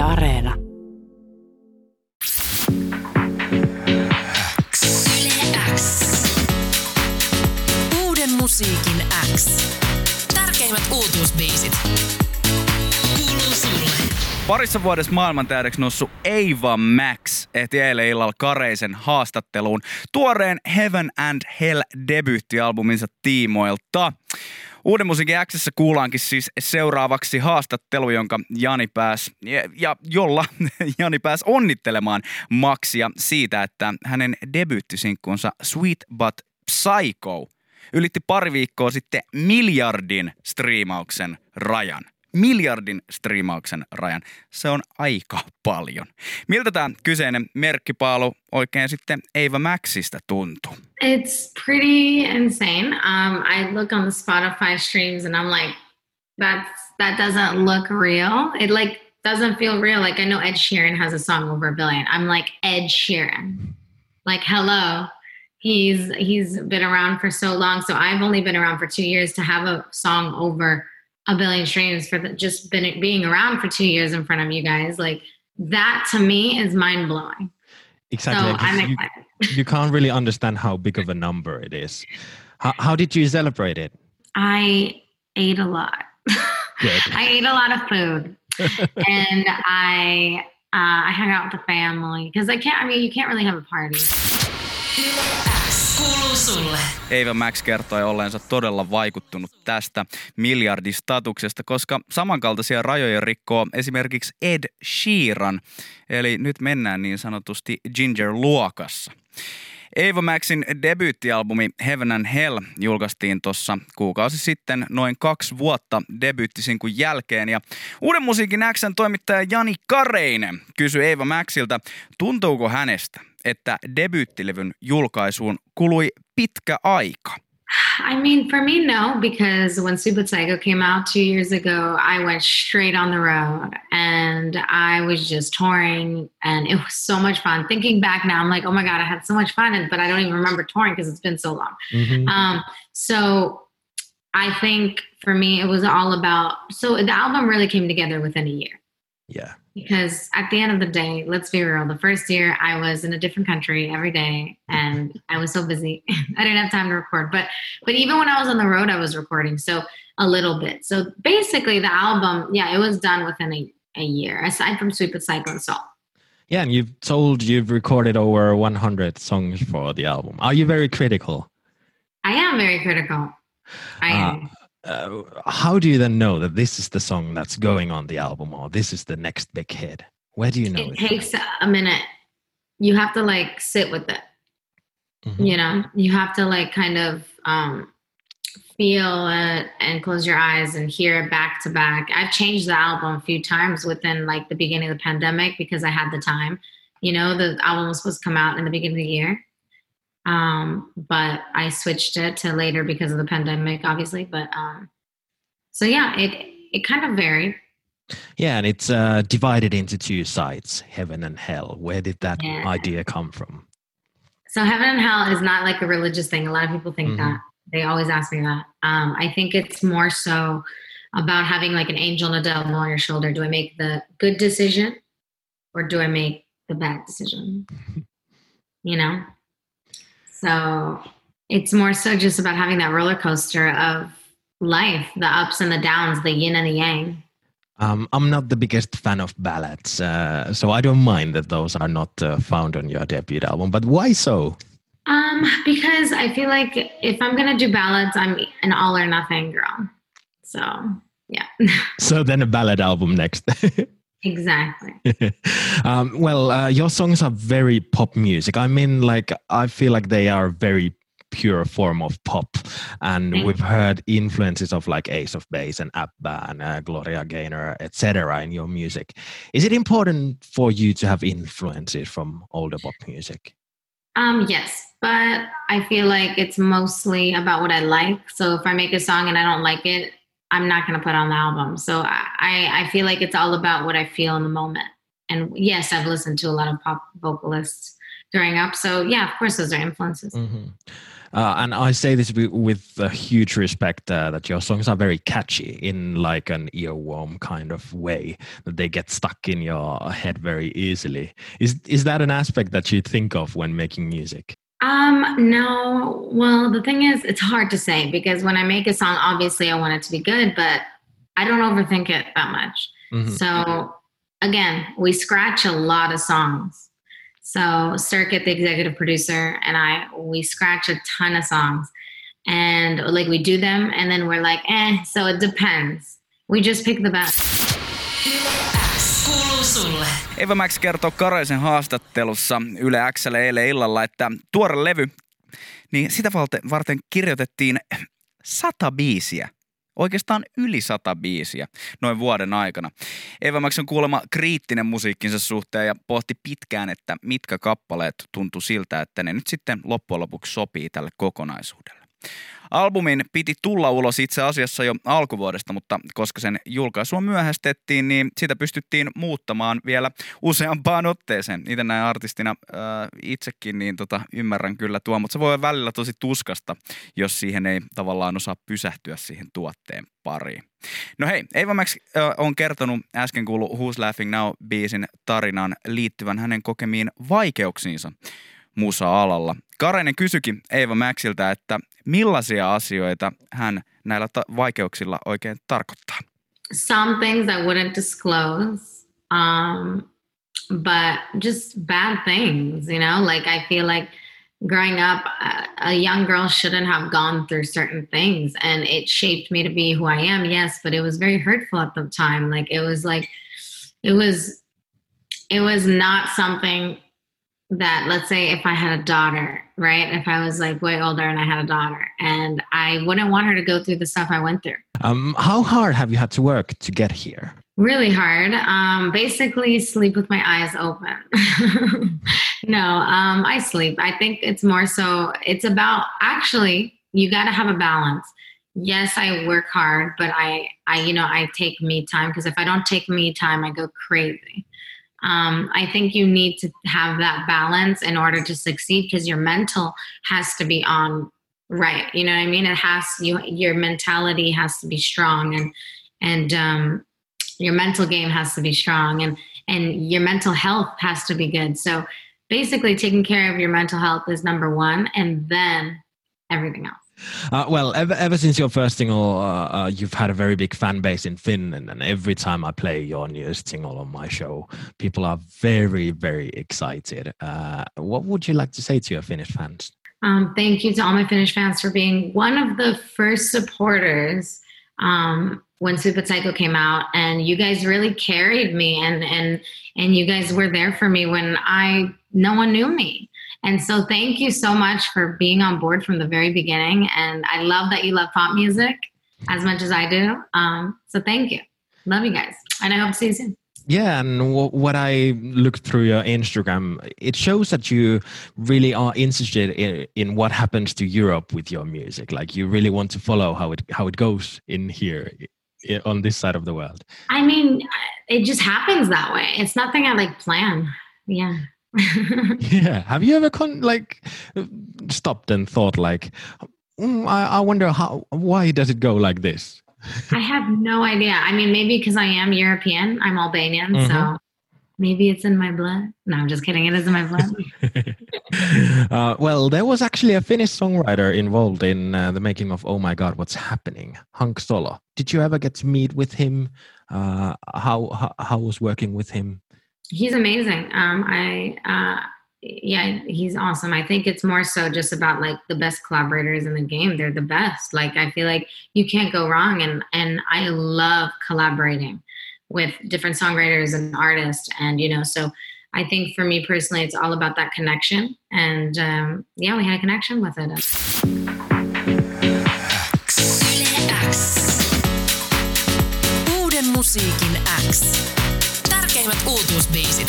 Yle Areena. Yle X. Uuden musiikin X. Tärkeimmät uutuusbiisit. Kuuluu sulle. Parissa vuodessa maailmantähdeksi noussut Ava Max ehti eilen illalla Kareisen haastatteluun tuoreen Heaven and Hell debyyttialbuminsa tiimoilta. Uuden musiikin Xssä kuullaankin siis seuraavaksi haastattelu, jonka Jani pääs, ja, ja jolla Jani pääs onnittelemaan Maxia siitä, että hänen debyyttisinkkunsa Sweet But Psycho ylitti pari viikkoa sitten miljardin striimauksen rajan. Miljardin striimauksen rajan. Se on aika paljon. Miltä tämä kyseinen merkkipaalu oikein sitten Maxista tuntuu? It's pretty insane. Um, I look on the Spotify streams and I'm like, that's that doesn't look real. It like doesn't feel real. Like I know Ed Sheeran has a song over a billion. I'm like Ed Sheeran. Like hello. He's he's been around for so long. So I've only been around for two years to have a song over a billion streams for the, just been being around for two years in front of you guys. Like that to me is mind blowing. Exactly. So I'm you, excited. you can't really understand how big of a number it is. How, how did you celebrate it? I ate a lot. I ate a lot of food, and I uh, I hung out with the family because I can't. I mean, you can't really have a party. Kuuluu sulle. Eva Max kertoi olleensa todella vaikuttunut tästä miljardistatuksesta, koska samankaltaisia rajoja rikkoo esimerkiksi Ed Sheeran. Eli nyt mennään niin sanotusti Ginger-luokassa. Eva Maxin debyyttialbumi Heaven and Hell julkaistiin tuossa kuukausi sitten noin kaksi vuotta debyyttisinkun jälkeen. Ja uuden musiikin Xn toimittaja Jani Kareinen kysyi Eva Maxilta, tuntuuko hänestä, että debyyttilevyn julkaisuun kului pitkä aika. I mean, for me, no, because when Sweet But Psycho came out two years ago, I went straight on the road and I was just touring and it was so much fun. Thinking back now, I'm like, oh my God, I had so much fun, and, but I don't even remember touring because it's been so long. Mhm. Um, so I think for me, it was all about. So the album really came together within a year yeah. Because at the end of the day, let's be real. The first year, I was in a different country every day, and I was so busy, I didn't have time to record. But but even when I was on the road, I was recording. So a little bit. So basically, the album, yeah, it was done within a, a year. Aside from Sweet But Psycho and Salt. Yeah, and you've told you've recorded over 100 songs for the album. Are you very critical? I am very critical. I Ah, am. Uh, how do you then know that this is the song that's going on the album or this is the next big hit? Where do you know it it? takes a minute. You have to like sit with it. Mhm. you know you have to like kind of um feel it and close your eyes and hear it back to back i've changed the album a few times within like the beginning of the pandemic because i had the time you know the album was supposed to come out in the beginning of the year um but i switched it to later because of the pandemic obviously but um so yeah it it kind of varied Yeah, and it's uh, divided into two sides, heaven and hell. Where did that Yeah. idea come from? So heaven and hell is not like a religious thing. A lot of people think Mhm. that. They always ask me that. Um, I think it's more so about having like an angel and a devil on your shoulder. Do I make the good decision or do I make the bad decision? You know? So it's more so just about having that roller coaster of life, the ups and the downs, the yin and the yang. Um, I'm not the biggest fan of ballads, uh, so I don't mind that those are not uh, found on your debut album. But why so? Um, because I feel like if I'm gonna do ballads, I'm an all or nothing girl. So yeah. So then a ballad album next. Exactly. um, well, uh, your songs are very pop music. I mean, like I feel like they are very pure form of pop, and Thank we've heard influences of like Ace of Base and Abba and uh, Gloria Gaynor, etc. in your music. Is it important for you to have influences from older pop music? Um, yes, but I feel like it's mostly about what I like. So if I make a song and I don't like it, I'm not gonna put on the album. So I, I feel like it's all about what I feel in the moment. And yes, I've listened to a lot of pop vocalists growing up. So yeah, of course, those are influences. Mhm. Uh, and I say this with a huge respect uh, that your songs are very catchy in like an earworm kind of way that they get stuck in your head very easily. Is is that an aspect that you think of when making music? Um, no. Well, the thing is, it's hard to say because when I make a song, obviously I want it to be good, but I don't overthink it that much. Mhm. So again, we scratch a lot of songs. So Cirkut, the executive producer, and I, we scratch a ton of songs. And like we do them and then we're like, eh, so it depends. We just pick the best. Kuuluu sulle. Eva Max kertoo Kareisen haastattelussa Yle Xlle eilen illalla, että tuore levy, niin sitä varten- kirjoitettiin sata biisiä. Oikeastaan yli sata biisiä noin vuoden aikana. Eva Max on kuulemma kriittinen musiikkinsa suhteen ja pohti pitkään, että mitkä kappaleet tuntui siltä, että ne nyt sitten loppujen lopuksi sopii tälle kokonaisuudelle. Albumin piti tulla ulos itse asiassa jo alkuvuodesta, mutta koska sen julkaisua myöhästettiin, niin sitä pystyttiin muuttamaan vielä useampaan otteeseen. Itse näin artistina äh, itsekin niin tota, ymmärrän kyllä tuo, mutta se voi olla välillä tosi tuskasta, jos siihen ei tavallaan osaa pysähtyä siihen tuotteen pariin. No hei, Eva Max äh, on kertonut äsken kuulu Who's Laughing Now-biisin tarinan liittyvän hänen kokemiin vaikeuksiinsa musa-alalla. Kareinen kysyikin Eeva Maxiltä, että millaisia asioita hän näillä ta- vaikeuksilla oikein tarkoittaa. Some things I wouldn't disclose. Um, but just bad things, you know, like I feel like growing up, a young girl shouldn't have gone through certain things and it shaped me to be who I am. Yes, but it was very hurtful at the time. Like it was like, it was, it was not something that let's say if I had a daughter, right? If I was like way older and I had a daughter and I wouldn't want her to go through the stuff I went through. Um, how hard have you had to work to get here? Really hard. Um, basically, sleep with my eyes open. no, um, I sleep. I think it's more so, it's about actually, you got to have a balance. Yes, I work hard, but I, I, you know, I take me time because if I don't take me time, I go crazy. Um, I think you need to have that balance in order to succeed because your mental has to be on right. You know what I mean? It has you. Your mentality has to be strong, and and um, your mental game has to be strong, and and your mental health has to be good. So basically, taking care of your mental health is number one, and then everything else. Uh, well, ever, ever since your first single, uh, uh, you've had a very big fan base in Finland, and every time I play your newest single on my show, people are very, very excited. Uh, what would you like to say to your Finnish fans? Um, thank you to all my Finnish fans for being one of the first supporters um, when Sweet But Psycho came out, and you guys really carried me, and and and you guys were there for me when I no one knew me. And so, thank you so much for being on board from the very beginning. And I love that you love pop music as much as I do. Um, so, thank you. Love you guys. And I hope to see you soon. Yeah, and w- what I looked through your Instagram, it shows that you really are interested in, in what happens to Europe with your music. Like you really want to follow how it how it goes in here on this side of the world. I mean, it just happens that way. It's nothing I like plan. Yeah. Yeah. Have you ever con- like stopped and thought like, "Mm, I, I wonder how why does it go like this? I have no idea. I mean, maybe because I am European, I'm Albanian, so Mhm. maybe it's in my blood. No, I'm just kidding. It is in my blood. uh, well, there was actually a Finnish songwriter involved in uh, the making of "Oh My God, What's Happening," Hank Solo. Did you ever get to meet with him? Uh, how, how how was working with him? He's amazing. Um, I, uh, yeah, he's awesome. I think it's more so just about like the best collaborators in the game. They're the best. Like I feel like you can't go wrong, and and I love collaborating with different songwriters and artists, and you know, so I think for me personally, it's all about that connection. And um, yeah, we had a connection with it. Musiikin X. tärkeimmät uutuusbiisit.